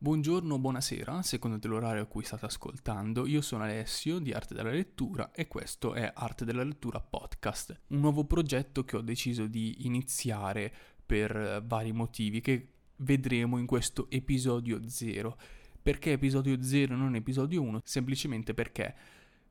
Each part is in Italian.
Buongiorno, buonasera, secondo l'orario a cui state ascoltando, io sono Alessio di Arte della Lettura e questo è Arte della Lettura Podcast, un nuovo progetto che ho deciso di iniziare per vari motivi che vedremo in questo episodio 0. Perché episodio 0 e non episodio 1? Semplicemente perché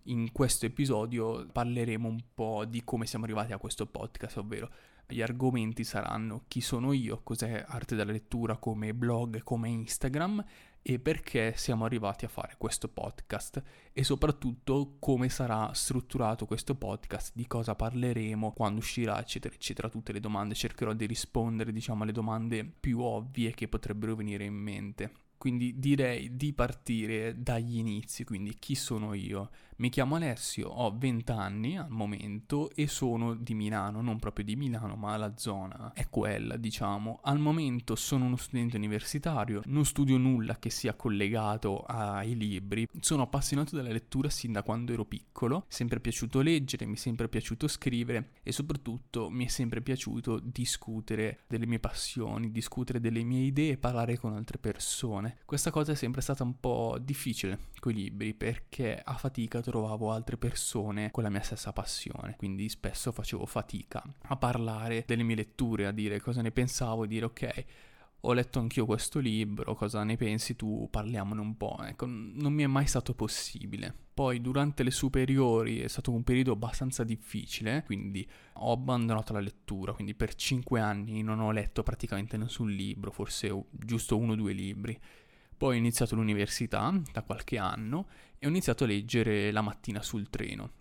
in questo episodio parleremo un po' di come siamo arrivati a questo podcast, ovvero gli argomenti saranno chi sono io, cos'è arte della lettura come blog, come Instagram e perché siamo arrivati a fare questo podcast e soprattutto come sarà strutturato questo podcast, di cosa parleremo, quando uscirà, eccetera, eccetera, tutte le domande. Cercherò di rispondere, diciamo, alle domande più ovvie che potrebbero venire in mente. Quindi direi di partire dagli inizi, quindi chi sono io? Mi chiamo Alessio, ho 20 anni al momento e sono di Milano, non proprio di Milano, ma la zona è quella, diciamo. Al momento sono uno studente universitario, non studio nulla che sia collegato ai libri. Sono appassionato della lettura sin da quando ero piccolo, sempre piaciuto leggere, mi è sempre piaciuto scrivere e soprattutto mi è sempre piaciuto discutere delle mie passioni, discutere delle mie idee, parlare con altre persone. Questa cosa è sempre stata un po' difficile con i libri perché a fatica trovavo altre persone con la mia stessa passione, quindi spesso facevo fatica a parlare delle mie letture, a dire cosa ne pensavo, a dire ok ho letto anch'io questo libro, cosa ne pensi tu? Parliamone un po'. Ecco, non mi è mai stato possibile. Poi durante le superiori è stato un periodo abbastanza difficile, quindi ho abbandonato la lettura, quindi per 5 anni non ho letto praticamente nessun libro, forse giusto uno o due libri. Poi ho iniziato l'università da qualche anno e ho iniziato a leggere la mattina sul treno.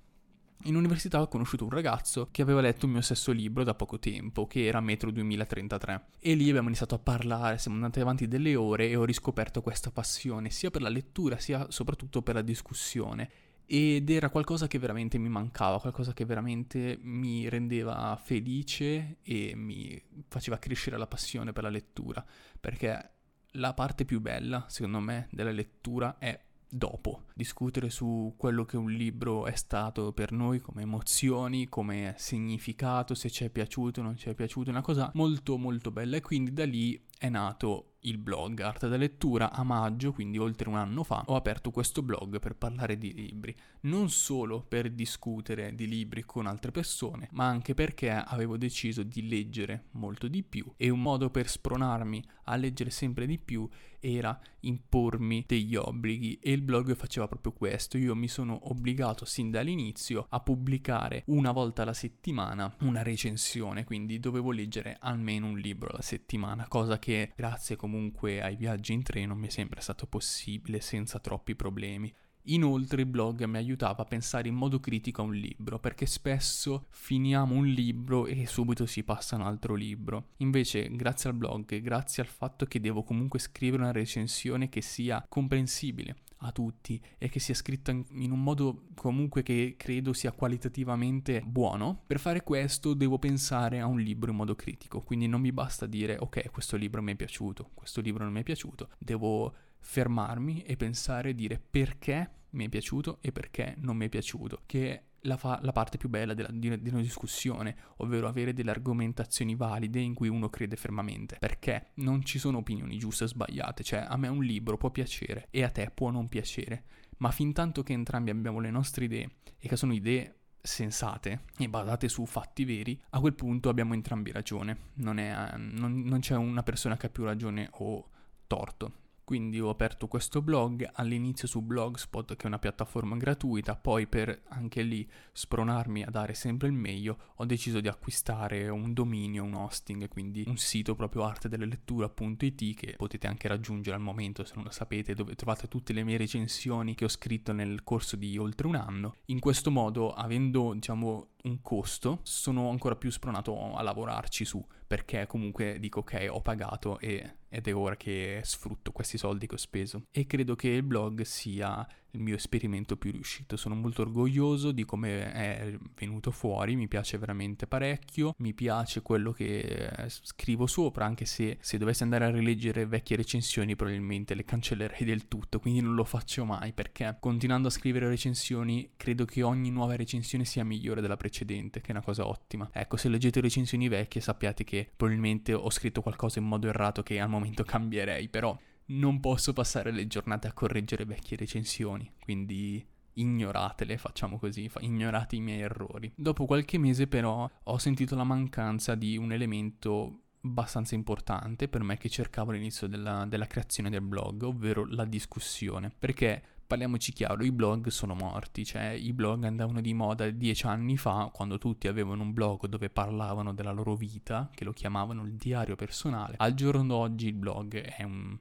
In università ho conosciuto un ragazzo che aveva letto il mio stesso libro da poco tempo, che era Metro 2033. E lì abbiamo iniziato a parlare, siamo andati avanti delle ore e ho riscoperto questa passione, sia per la lettura sia soprattutto per la discussione. Ed era qualcosa che veramente mi mancava, qualcosa che veramente mi rendeva felice e mi faceva crescere la passione per la lettura. Perché la parte più bella, secondo me, della lettura è dopo, discutere su quello che un libro è stato per noi come emozioni, come significato, se ci è piaciuto o non ci è piaciuto, una cosa molto molto bella. E quindi da lì è nato il blog Arte da Lettura a maggio, quindi oltre un anno fa, ho aperto questo blog per parlare di libri, non solo per discutere di libri con altre persone, ma anche perché avevo deciso di leggere molto di più e un modo per spronarmi a leggere sempre di più era impormi degli obblighi e il blog faceva proprio questo, io mi sono obbligato sin dall'inizio a pubblicare una volta alla settimana una recensione, quindi dovevo leggere almeno un libro alla settimana, cosa che grazie comunque comunque ai viaggi in treno mi è sempre stato possibile senza troppi problemi. Inoltre il blog mi aiutava a pensare in modo critico a un libro, perché spesso finiamo un libro e subito si passa a un altro libro. Invece, grazie al blog, grazie al fatto che devo comunque scrivere una recensione che sia comprensibile a tutti e che sia scritta in un modo comunque che credo sia qualitativamente buono, per fare questo devo pensare a un libro in modo critico, quindi non mi basta dire ok questo libro mi è piaciuto, questo libro non mi è piaciuto, devo fermarmi e pensare e dire perché mi è piaciuto e perché non mi è piaciuto, che la, fa- la parte più bella della, di, di, una discussione, ovvero avere delle argomentazioni valide in cui uno crede fermamente, perché non ci sono opinioni giuste o sbagliate, cioè a me un libro può piacere e a te può non piacere, ma fin tanto che entrambi abbiamo le nostre idee e che sono idee sensate e basate su fatti veri, a quel punto abbiamo entrambi ragione, non, è, non, non c'è una persona che ha più ragione o torto. Quindi ho aperto questo blog all'inizio su Blogspot che è una piattaforma gratuita, poi per anche lì spronarmi a dare sempre il meglio ho deciso di acquistare un dominio, un hosting, quindi un sito proprio artedellelettura.it che potete anche raggiungere al momento se non lo sapete dove trovate tutte le mie recensioni che ho scritto nel corso di oltre un anno. In questo modo avendo diciamo un costo, sono ancora più spronato a lavorarci su, perché comunque dico ok, ho pagato e, ed è ora che sfrutto questi soldi che ho speso. E credo che il blog sia il mio esperimento più riuscito. Sono molto orgoglioso di come è venuto fuori, mi piace veramente parecchio, mi piace quello che eh, scrivo sopra, anche se se dovessi andare a rileggere vecchie recensioni probabilmente le cancellerei del tutto, quindi non lo faccio mai perché continuando a scrivere recensioni credo che ogni nuova recensione sia migliore della precedente, che è una cosa ottima. Ecco, se leggete recensioni vecchie sappiate che probabilmente ho scritto qualcosa in modo errato che al momento cambierei, però non posso passare le giornate a correggere vecchie recensioni, quindi ignoratele, facciamo così, ignorate i miei errori. Dopo qualche mese però ho sentito la mancanza di un elemento abbastanza importante per me che cercavo all'inizio della, della creazione del blog, ovvero la discussione, perché parliamoci chiaro, i blog sono morti, cioè i blog andavano di moda dieci anni fa, quando tutti avevano un blog dove parlavano della loro vita, che lo chiamavano il diario personale. Al giorno d'oggi il blog è un,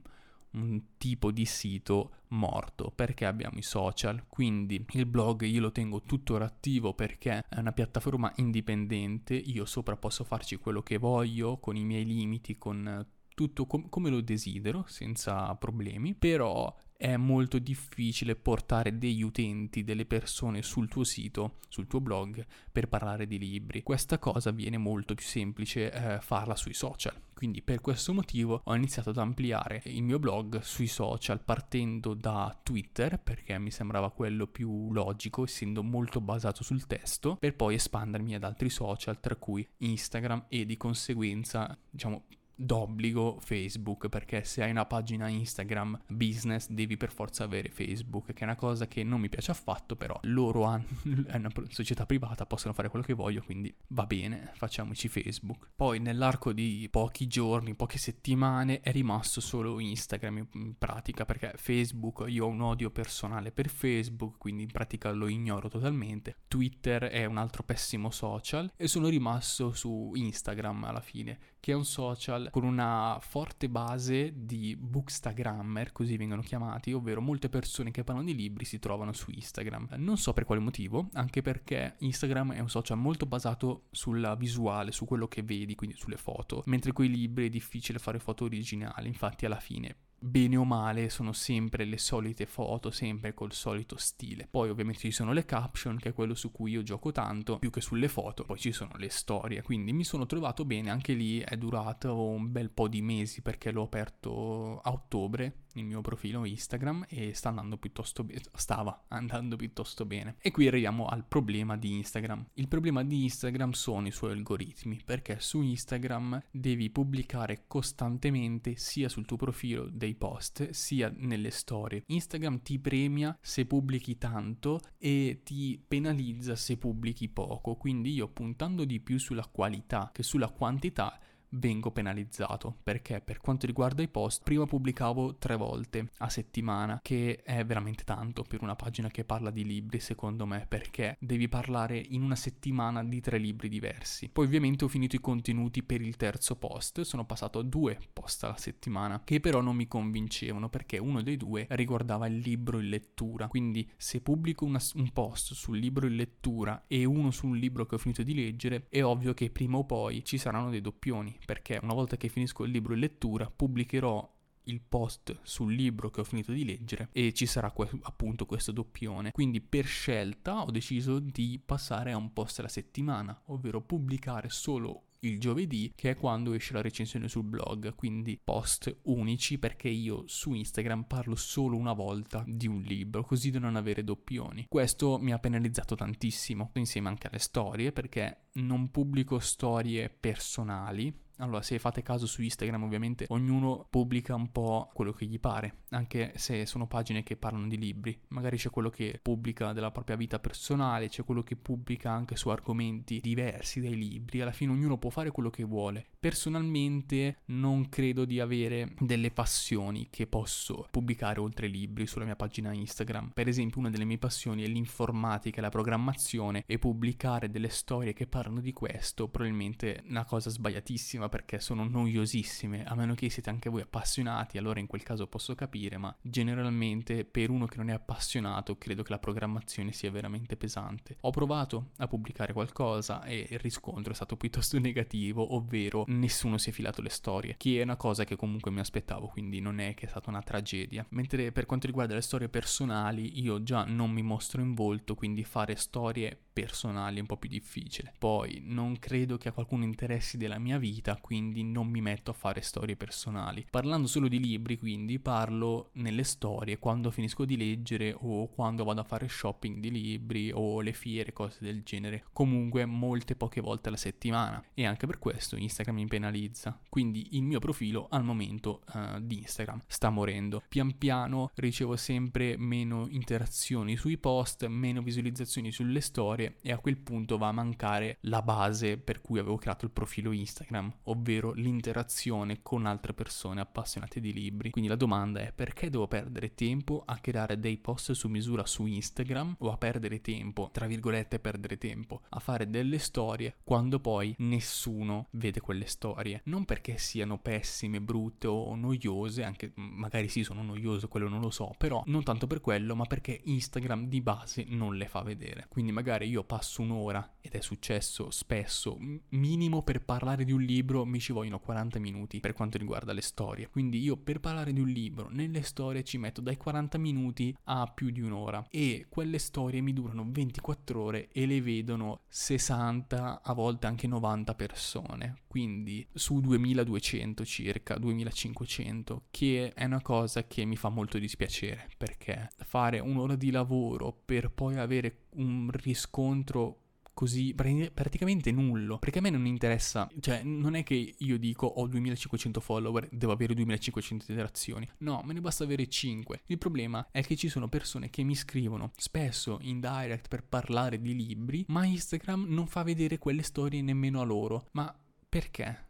un tipo di sito morto perché abbiamo i social. Quindi il blog io lo tengo tuttora attivo perché è una piattaforma indipendente. Io sopra posso farci quello che voglio con i miei limiti con tutto com- come lo desidero senza problemi. Però è molto difficile portare degli utenti, delle persone sul tuo sito, sul tuo blog, per parlare di libri. Questa cosa viene molto più semplice eh, farla sui social. Quindi per questo motivo ho iniziato ad ampliare il mio blog sui social partendo da Twitter perché mi sembrava quello più logico essendo molto basato sul testo per poi espandermi ad altri social tra cui Instagram e di conseguenza diciamo d'obbligo Facebook perché se hai una pagina Instagram business devi per forza avere Facebook che è una cosa che non mi piace affatto però loro hanno è una società privata possono fare quello che voglio quindi va bene facciamoci Facebook. Poi nell'arco di pochi giorni poche settimane è rimasto solo Instagram in pratica perché Facebook io ho un odio personale per Facebook quindi in pratica lo ignoro totalmente. Twitter è un altro pessimo social e sono rimasto su Instagram alla fine che è un social con una forte base di bookstagrammer, così vengono chiamati, ovvero molte persone che parlano di libri si trovano su Instagram. Non so per quale motivo, anche perché Instagram è un social molto basato sulla visuale, su quello che vedi, quindi sulle foto, mentre con i libri è difficile fare foto originali, infatti alla fine bene o male sono sempre le solite foto, sempre col solito stile. Poi ovviamente ci sono le caption, che è quello su cui io gioco tanto, più che sulle foto, poi ci sono le storie, quindi mi sono trovato bene, anche lì è durato un bel po' di mesi perché l'ho aperto a ottobre il mio profilo Instagram e sta andando piuttosto bene, stava andando piuttosto bene. E qui arriviamo al problema di Instagram. Il problema di Instagram sono i suoi algoritmi, perché su Instagram devi pubblicare costantemente sia sul tuo profilo post sia nelle storie. Instagram ti premia se pubblichi tanto e ti penalizza se pubblichi poco, quindi io puntando di più sulla qualità che sulla quantità vengo penalizzato perché per quanto riguarda i post prima pubblicavo tre volte a settimana che è veramente tanto per una pagina che parla di libri secondo me perché devi parlare in una settimana di tre libri diversi. Poi ovviamente ho finito i contenuti per il terzo post sono passato a due post alla settimana che però non mi convincevano perché uno dei due riguardava il libro in lettura. Quindi se pubblico una, un post sul libro in lettura e uno su un libro che ho finito di leggere è ovvio che prima o poi ci saranno dei doppioni perché una volta che finisco il libro in lettura pubblicherò il post sul libro che ho finito di leggere e ci sarà que- appunto questo doppione. Quindi per scelta ho deciso di passare a un post alla settimana, ovvero pubblicare solo il giovedì, che è quando esce la recensione sul blog, quindi post unici perché io su Instagram parlo solo una volta di un libro, così da non avere doppioni. Questo mi ha penalizzato tantissimo, insieme anche alle storie, perché non pubblico storie personali, allora, se fate caso su Instagram, ovviamente ognuno pubblica un po' quello che gli pare, anche se sono pagine che parlano di libri. Magari c'è quello che pubblica della propria vita personale, c'è quello che pubblica anche su argomenti diversi dai libri. Alla fine ognuno può fare quello che vuole. Personalmente non credo di avere delle passioni che posso pubblicare oltre libri sulla mia pagina Instagram. Per esempio, una delle mie passioni è l'informatica la programmazione e pubblicare delle storie che parlano di questo probabilmente una cosa sbagliatissima problema perché sono noiosissime, a meno che siete anche voi appassionati, allora in quel caso posso capire, ma generalmente per uno che non è appassionato credo che la programmazione sia veramente pesante. Ho provato a pubblicare qualcosa e il riscontro è stato piuttosto negativo, ovvero nessuno si è filato le storie, che è una cosa che comunque mi aspettavo, quindi non è che è stata una tragedia. Mentre per quanto riguarda le storie personali, io già non mi mostro in volto, quindi fare storie personali è un po' più difficile. Poi non credo che a qualcuno interessi della mia vita, quindi non mi metto a fare storie personali. Parlando solo di libri, quindi parlo nelle storie quando finisco di leggere o quando vado a fare shopping di libri o le fiere, cose del genere. Comunque molte poche volte alla settimana e anche per questo Instagram mi penalizza. Quindi il mio profilo al momento uh, di Instagram sta morendo. Pian piano ricevo sempre meno interazioni sui post, meno visualizzazioni sulle storie e a quel punto va a mancare la base per cui avevo creato il profilo Instagram, ovvero l'interazione con altre persone appassionate di libri. Quindi la domanda è perché devo perdere tempo a creare dei post su misura su Instagram o a perdere tempo, tra virgolette perdere tempo, a fare delle storie quando poi nessuno vede quelle storie. Non perché siano pessime, brutte o noiose, anche magari sì sono noiose, quello non lo so, però non tanto per quello, ma perché Instagram di base non le fa vedere. Quindi magari io passo un'ora, ed è successo spesso, minimo per parlare di un libro mi ci vogliono 40 minuti per quanto riguarda le storie. Quindi io per parlare di un libro, nelle storie ci metto dai 40 minuti a più di un'ora e quelle storie mi durano 24 ore e le vedono 60, a volte anche 90 persone. Quindi su 2200 circa, 2500, che è una cosa che mi fa molto dispiacere perché fare un'ora di lavoro per poi avere un riscontro così praticamente nullo. Perché a me non interessa, cioè non è che io dico ho 2500 follower, devo avere 2500 interazioni. No, me ne basta avere 5. Il problema è che ci sono persone che mi scrivono spesso in direct per parlare di libri, ma Instagram non fa vedere quelle storie nemmeno a loro. Ma perché?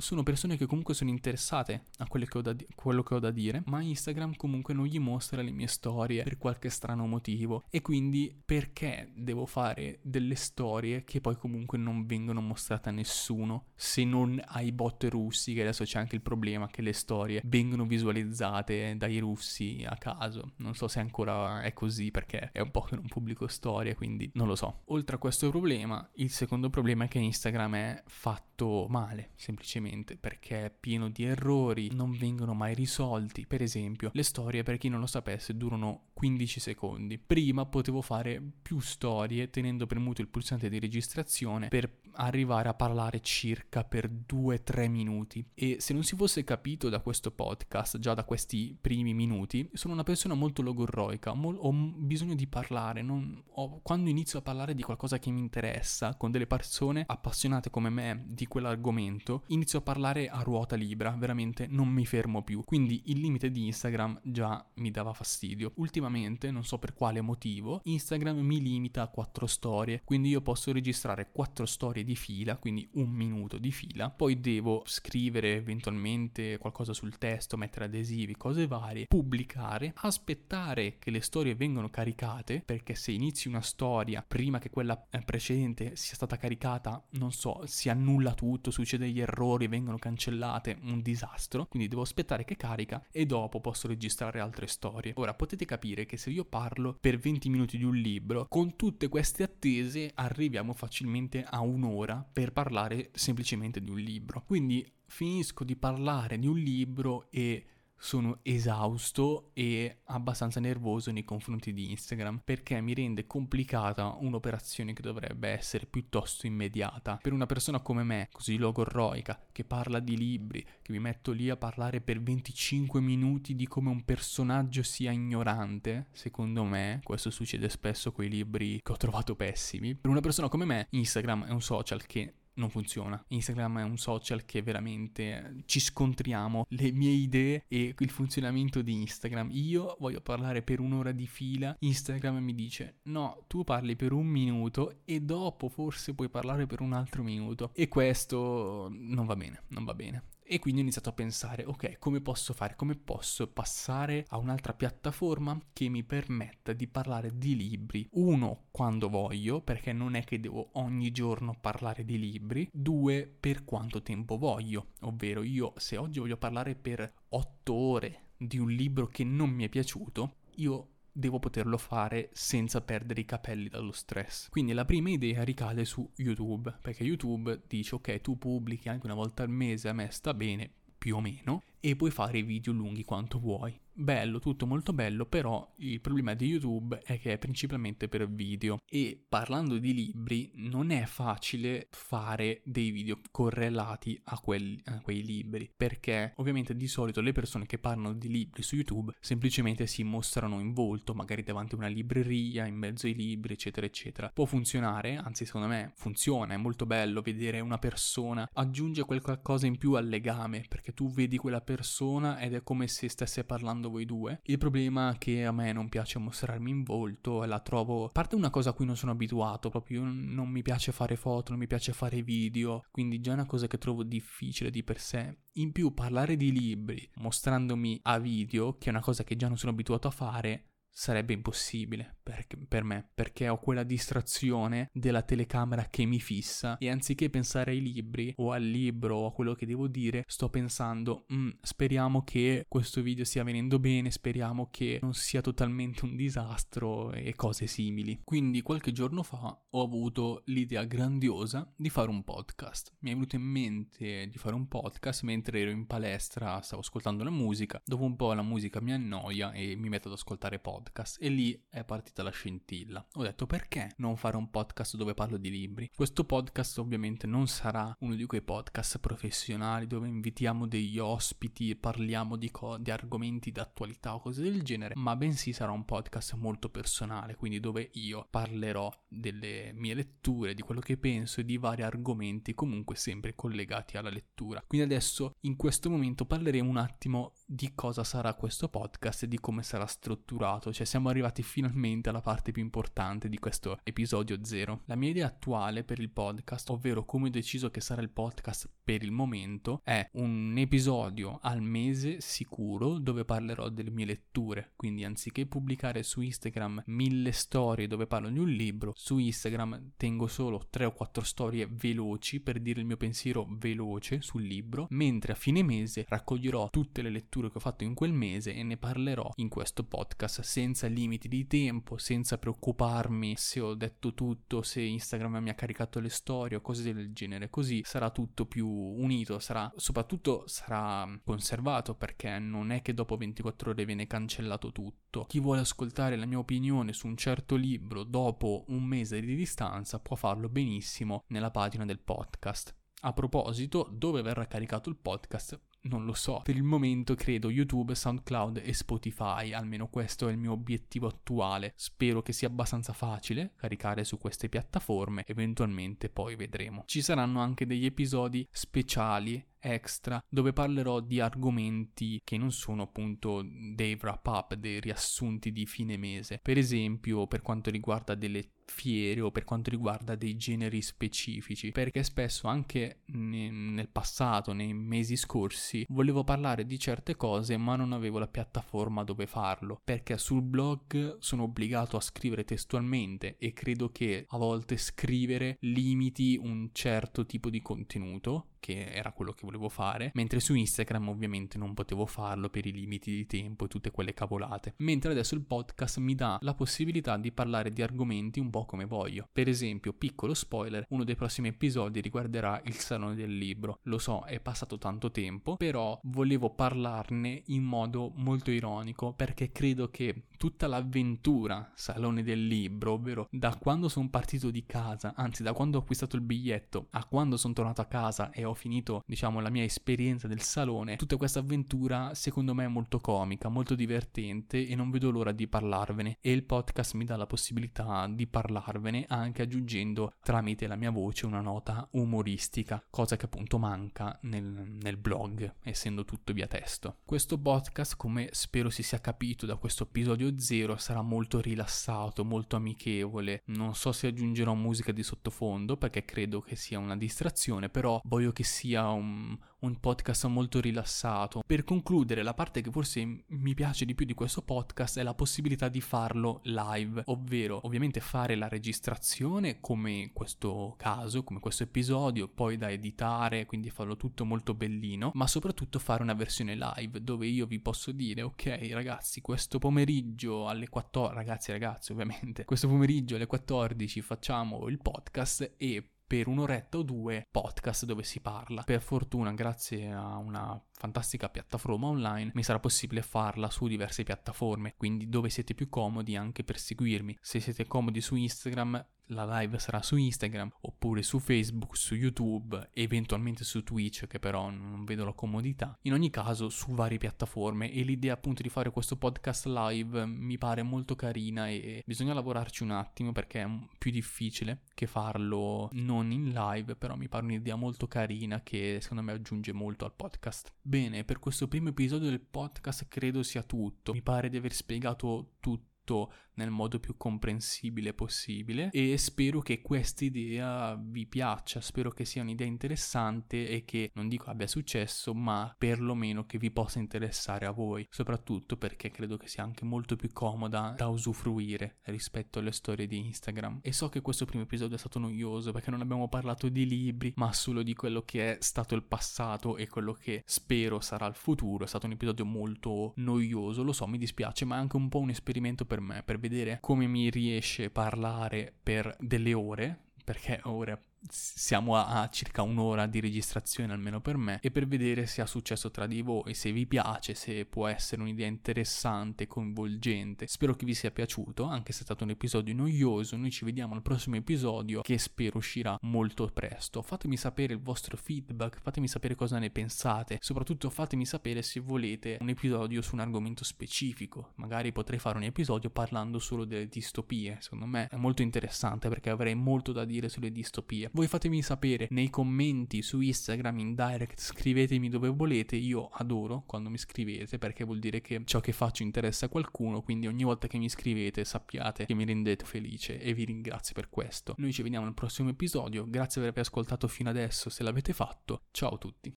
Sono persone che comunque sono interessate a quello che, di- quello che, ho da dire, ma Instagram comunque non gli mostra le mie storie per qualche strano motivo. E quindi perché devo fare delle storie che poi comunque non vengono mostrate a nessuno, se non ai bot russi, che adesso c'è anche il problema che le storie vengono visualizzate dai russi a caso. Non so se ancora è così perché è un po' che non pubblico storie, quindi non lo so. Oltre a questo problema, il secondo problema è che Instagram è fatto male, semplicemente semplicemente perché è pieno di errori, non vengono mai risolti. Per esempio, le storie, per chi non lo sapesse, durano 15 secondi. Prima potevo fare più storie tenendo premuto il pulsante di registrazione per arrivare a parlare circa per 2-3 minuti. E se non si fosse capito da questo podcast, già da questi primi minuti, sono una persona molto logorroica, mo- ho bisogno di parlare. Non, ho, quando inizio a parlare di qualcosa che mi interessa, con delle persone appassionate come me di quell'argomento, inizio a parlare a ruota libera, veramente non mi fermo più. Quindi il limite di Instagram già mi dava fastidio. Ultimamente, non so per quale motivo, Instagram mi limita a 4 storie, quindi io posso registrare 4 storie di fila, quindi un minuto di fila, poi devo scrivere eventualmente qualcosa sul testo, mettere adesivi, cose varie, pubblicare, aspettare che le storie vengano caricate, perché se inizi una storia prima che quella eh, precedente sia stata caricata, non so, si annulla tutto, succede gli errori, vengono cancellate, un disastro, quindi devo aspettare che carica e dopo posso registrare altre storie. Ora potete capire che se io parlo per 20 minuti di un libro, con tutte queste attese arriviamo facilmente a un'ora per parlare semplicemente di un libro. Quindi finisco di parlare di un libro e sono esausto e abbastanza nervoso nei confronti di Instagram perché mi rende complicata un'operazione che dovrebbe essere piuttosto immediata. Per una persona come me, così logorroica, che parla di libri, che mi metto lì a parlare per 25 minuti di come un personaggio sia ignorante, secondo me, questo succede spesso con i libri che ho trovato pessimi. Per una persona come me, Instagram è un social che non funziona. Instagram è un social che veramente ci scontriamo le mie idee e il funzionamento di Instagram. Io voglio parlare per un'ora di fila, Instagram mi dice no, tu parli per un minuto e dopo forse puoi parlare per un altro minuto. E questo non va bene, non va bene. E quindi ho iniziato a pensare, ok, come posso fare? Come posso passare a un'altra piattaforma che mi permetta di parlare di libri? Uno, quando voglio, perché non è che devo ogni giorno parlare di libri. Due, per quanto tempo voglio. Ovvero io, se oggi voglio parlare per otto ore di un libro che non mi è piaciuto, io devo poterlo fare senza perdere i capelli dallo stress. Quindi la prima idea ricade su YouTube, perché YouTube dice ok, tu pubblichi anche una volta al mese, a me sta bene, più o meno, e puoi fare video lunghi quanto vuoi bello, tutto molto bello, però il problema di YouTube è che è principalmente per video e parlando di libri non è facile fare dei video correlati a, quelli, a quei libri perché ovviamente di solito le persone che parlano di libri su YouTube semplicemente si mostrano in volto, magari davanti a una libreria, in mezzo ai libri, eccetera, eccetera. Può funzionare, anzi secondo me funziona, è molto bello vedere una persona, aggiunge qualcosa in più al legame perché tu vedi quella persona ed è come se stesse parlando voi due. Il problema è che a me non piace mostrarmi in volto e la trovo... A parte una cosa a cui non sono abituato, proprio non mi piace fare foto, non mi piace fare video, quindi già è una cosa che trovo difficile di per sé. In più parlare di libri mostrandomi a video, che è una cosa che già non sono abituato a fare, sarebbe impossibile per, per, me perché ho quella distrazione della telecamera che mi fissa e anziché pensare ai libri o al libro o a quello che devo dire sto pensando mm, speriamo che questo video stia venendo bene speriamo che non sia totalmente un disastro e cose simili. Quindi qualche giorno fa ho avuto l'idea grandiosa di fare un podcast. Mi è venuto in mente di fare un podcast mentre ero in palestra stavo ascoltando la musica. Dopo un po' la musica mi annoia e mi metto ad ascoltare podcast podcast e lì è partita la scintilla. Ho detto perché non fare un podcast dove parlo di libri? Questo podcast ovviamente non sarà uno di quei podcast professionali dove invitiamo degli ospiti e parliamo di, co- di argomenti d'attualità o cose del genere, ma bensì sarà un podcast molto personale, quindi dove io parlerò delle mie letture, di quello che penso e di vari argomenti comunque sempre collegati alla lettura. Quindi adesso in questo momento parleremo un attimo di cosa sarà questo podcast e di come sarà strutturato cioè siamo arrivati finalmente alla parte più importante di questo episodio zero. La mia idea attuale per il podcast, ovvero come ho deciso che sarà il podcast per il momento, è un episodio al mese sicuro dove parlerò delle mie letture, quindi anziché pubblicare su Instagram mille storie dove parlo di un libro, su Instagram tengo solo tre o quattro storie veloci per dire il mio pensiero veloce sul libro, mentre a fine mese raccoglierò tutte le letture che ho fatto in quel mese e ne parlerò in questo podcast senza limiti di tempo, senza preoccuparmi se ho detto tutto, se Instagram mi ha caricato le storie o cose del genere. Così sarà tutto più unito, sarà soprattutto sarà conservato perché non è che dopo 24 ore viene cancellato tutto. Chi vuole ascoltare la mia opinione su un certo libro dopo un mese di distanza può farlo benissimo nella pagina del podcast. A proposito, dove verrà caricato il podcast non lo so. Per il momento credo YouTube, SoundCloud e Spotify, almeno questo è il mio obiettivo attuale. Spero che sia abbastanza facile caricare su queste piattaforme, eventualmente poi vedremo. Ci saranno anche degli episodi speciali extra dove parlerò di argomenti che non sono appunto dei wrap up, dei riassunti di fine mese. Per esempio, per quanto riguarda delle fiere o per quanto riguarda dei generi specifici, perché spesso anche ne- nel passato, nei mesi scorsi, volevo parlare di certe cose ma non avevo la piattaforma dove farlo, perché sul blog sono obbligato a scrivere testualmente e credo che a volte scrivere limiti un certo tipo di contenuto che era quello che volevo fare, mentre su Instagram ovviamente non potevo farlo per i limiti di tempo e tutte quelle cavolate. Mentre adesso il podcast mi dà la possibilità di parlare di argomenti un po' come voglio. Per esempio, piccolo spoiler, uno dei prossimi episodi riguarderà il salone del libro. Lo so, è passato tanto tempo, però volevo parlarne in modo molto ironico perché credo che tutta l'avventura salone del libro, ovvero da quando sono partito di casa, anzi da quando ho acquistato il biglietto a quando sono tornato a casa e ho finito, diciamo, la mia esperienza del salone, tutta questa avventura secondo me è molto comica, molto divertente e non vedo l'ora di parlarvene e il podcast mi dà la possibilità di parlarvene anche aggiungendo tramite la mia voce una nota umoristica, cosa che appunto manca nel, nel blog, essendo tutto via testo. Questo podcast, come spero si sia capito da questo episodio zero, sarà molto rilassato, molto amichevole. Non so se aggiungerò musica di sottofondo perché credo che sia una distrazione, però voglio che che sia un, un podcast molto rilassato. Per concludere, la parte che forse mi piace di più di questo podcast è la possibilità di farlo live, ovvero ovviamente fare la registrazione come questo caso, come questo episodio, poi da editare, quindi farlo tutto molto bellino, ma soprattutto fare una versione live dove io vi posso dire ok ragazzi questo pomeriggio alle 14, ragazzi ragazzi ovviamente, questo pomeriggio alle 14 facciamo il podcast e per un'oretta o due podcast dove si parla. Per fortuna, grazie a una fantastica piattaforma online, mi sarà possibile farla su diverse piattaforme, quindi dove siete più comodi anche per seguirmi. Se siete comodi su Instagram, la live sarà su Instagram oppure su Facebook, su YouTube, eventualmente su Twitch che però non vedo la comodità. In ogni caso su varie piattaforme e l'idea appunto di fare questo podcast live mi pare molto carina e bisogna lavorarci un attimo perché è più difficile che farlo non in live, però mi pare un'idea molto carina che secondo me aggiunge molto al podcast. Bene, per questo primo episodio del podcast credo sia tutto. Mi pare di aver spiegato tutto nel modo più comprensibile possibile e spero che questa idea vi piaccia, spero che sia un'idea interessante e che non dico abbia successo, ma perlomeno che vi possa interessare a voi, soprattutto perché credo che sia anche molto più comoda da usufruire rispetto alle storie di Instagram. E so che questo primo episodio è stato noioso perché non abbiamo parlato di libri, ma solo di quello che è stato il passato e quello che spero sarà il futuro. È stato un episodio molto noioso, lo so, mi dispiace, ma è anche un po' un esperimento per me, per vedere vedere come mi riesce parlare per delle ore, perché ora siamo a, a, circa un'ora di registrazione almeno per me e per vedere se ha successo tra di voi, se vi piace, se può essere un'idea interessante, coinvolgente. Spero che vi sia piaciuto, anche se è stato un episodio noioso. Noi ci vediamo al prossimo episodio che spero uscirà molto presto. Fatemi sapere il vostro feedback, fatemi sapere cosa ne pensate, soprattutto fatemi sapere se volete un episodio su un argomento specifico. Magari potrei fare un episodio parlando solo delle distopie. Secondo me è molto interessante perché avrei molto da dire sulle distopie. Voi fatemi sapere nei commenti su Instagram, in direct, scrivetemi dove volete. Io adoro quando mi scrivete perché vuol dire che ciò che faccio interessa a qualcuno. Quindi ogni volta che mi scrivete sappiate che mi rendete felice e vi ringrazio per questo. Noi ci vediamo al prossimo episodio. Grazie per aver ascoltato fino adesso se l'avete fatto. Ciao a tutti.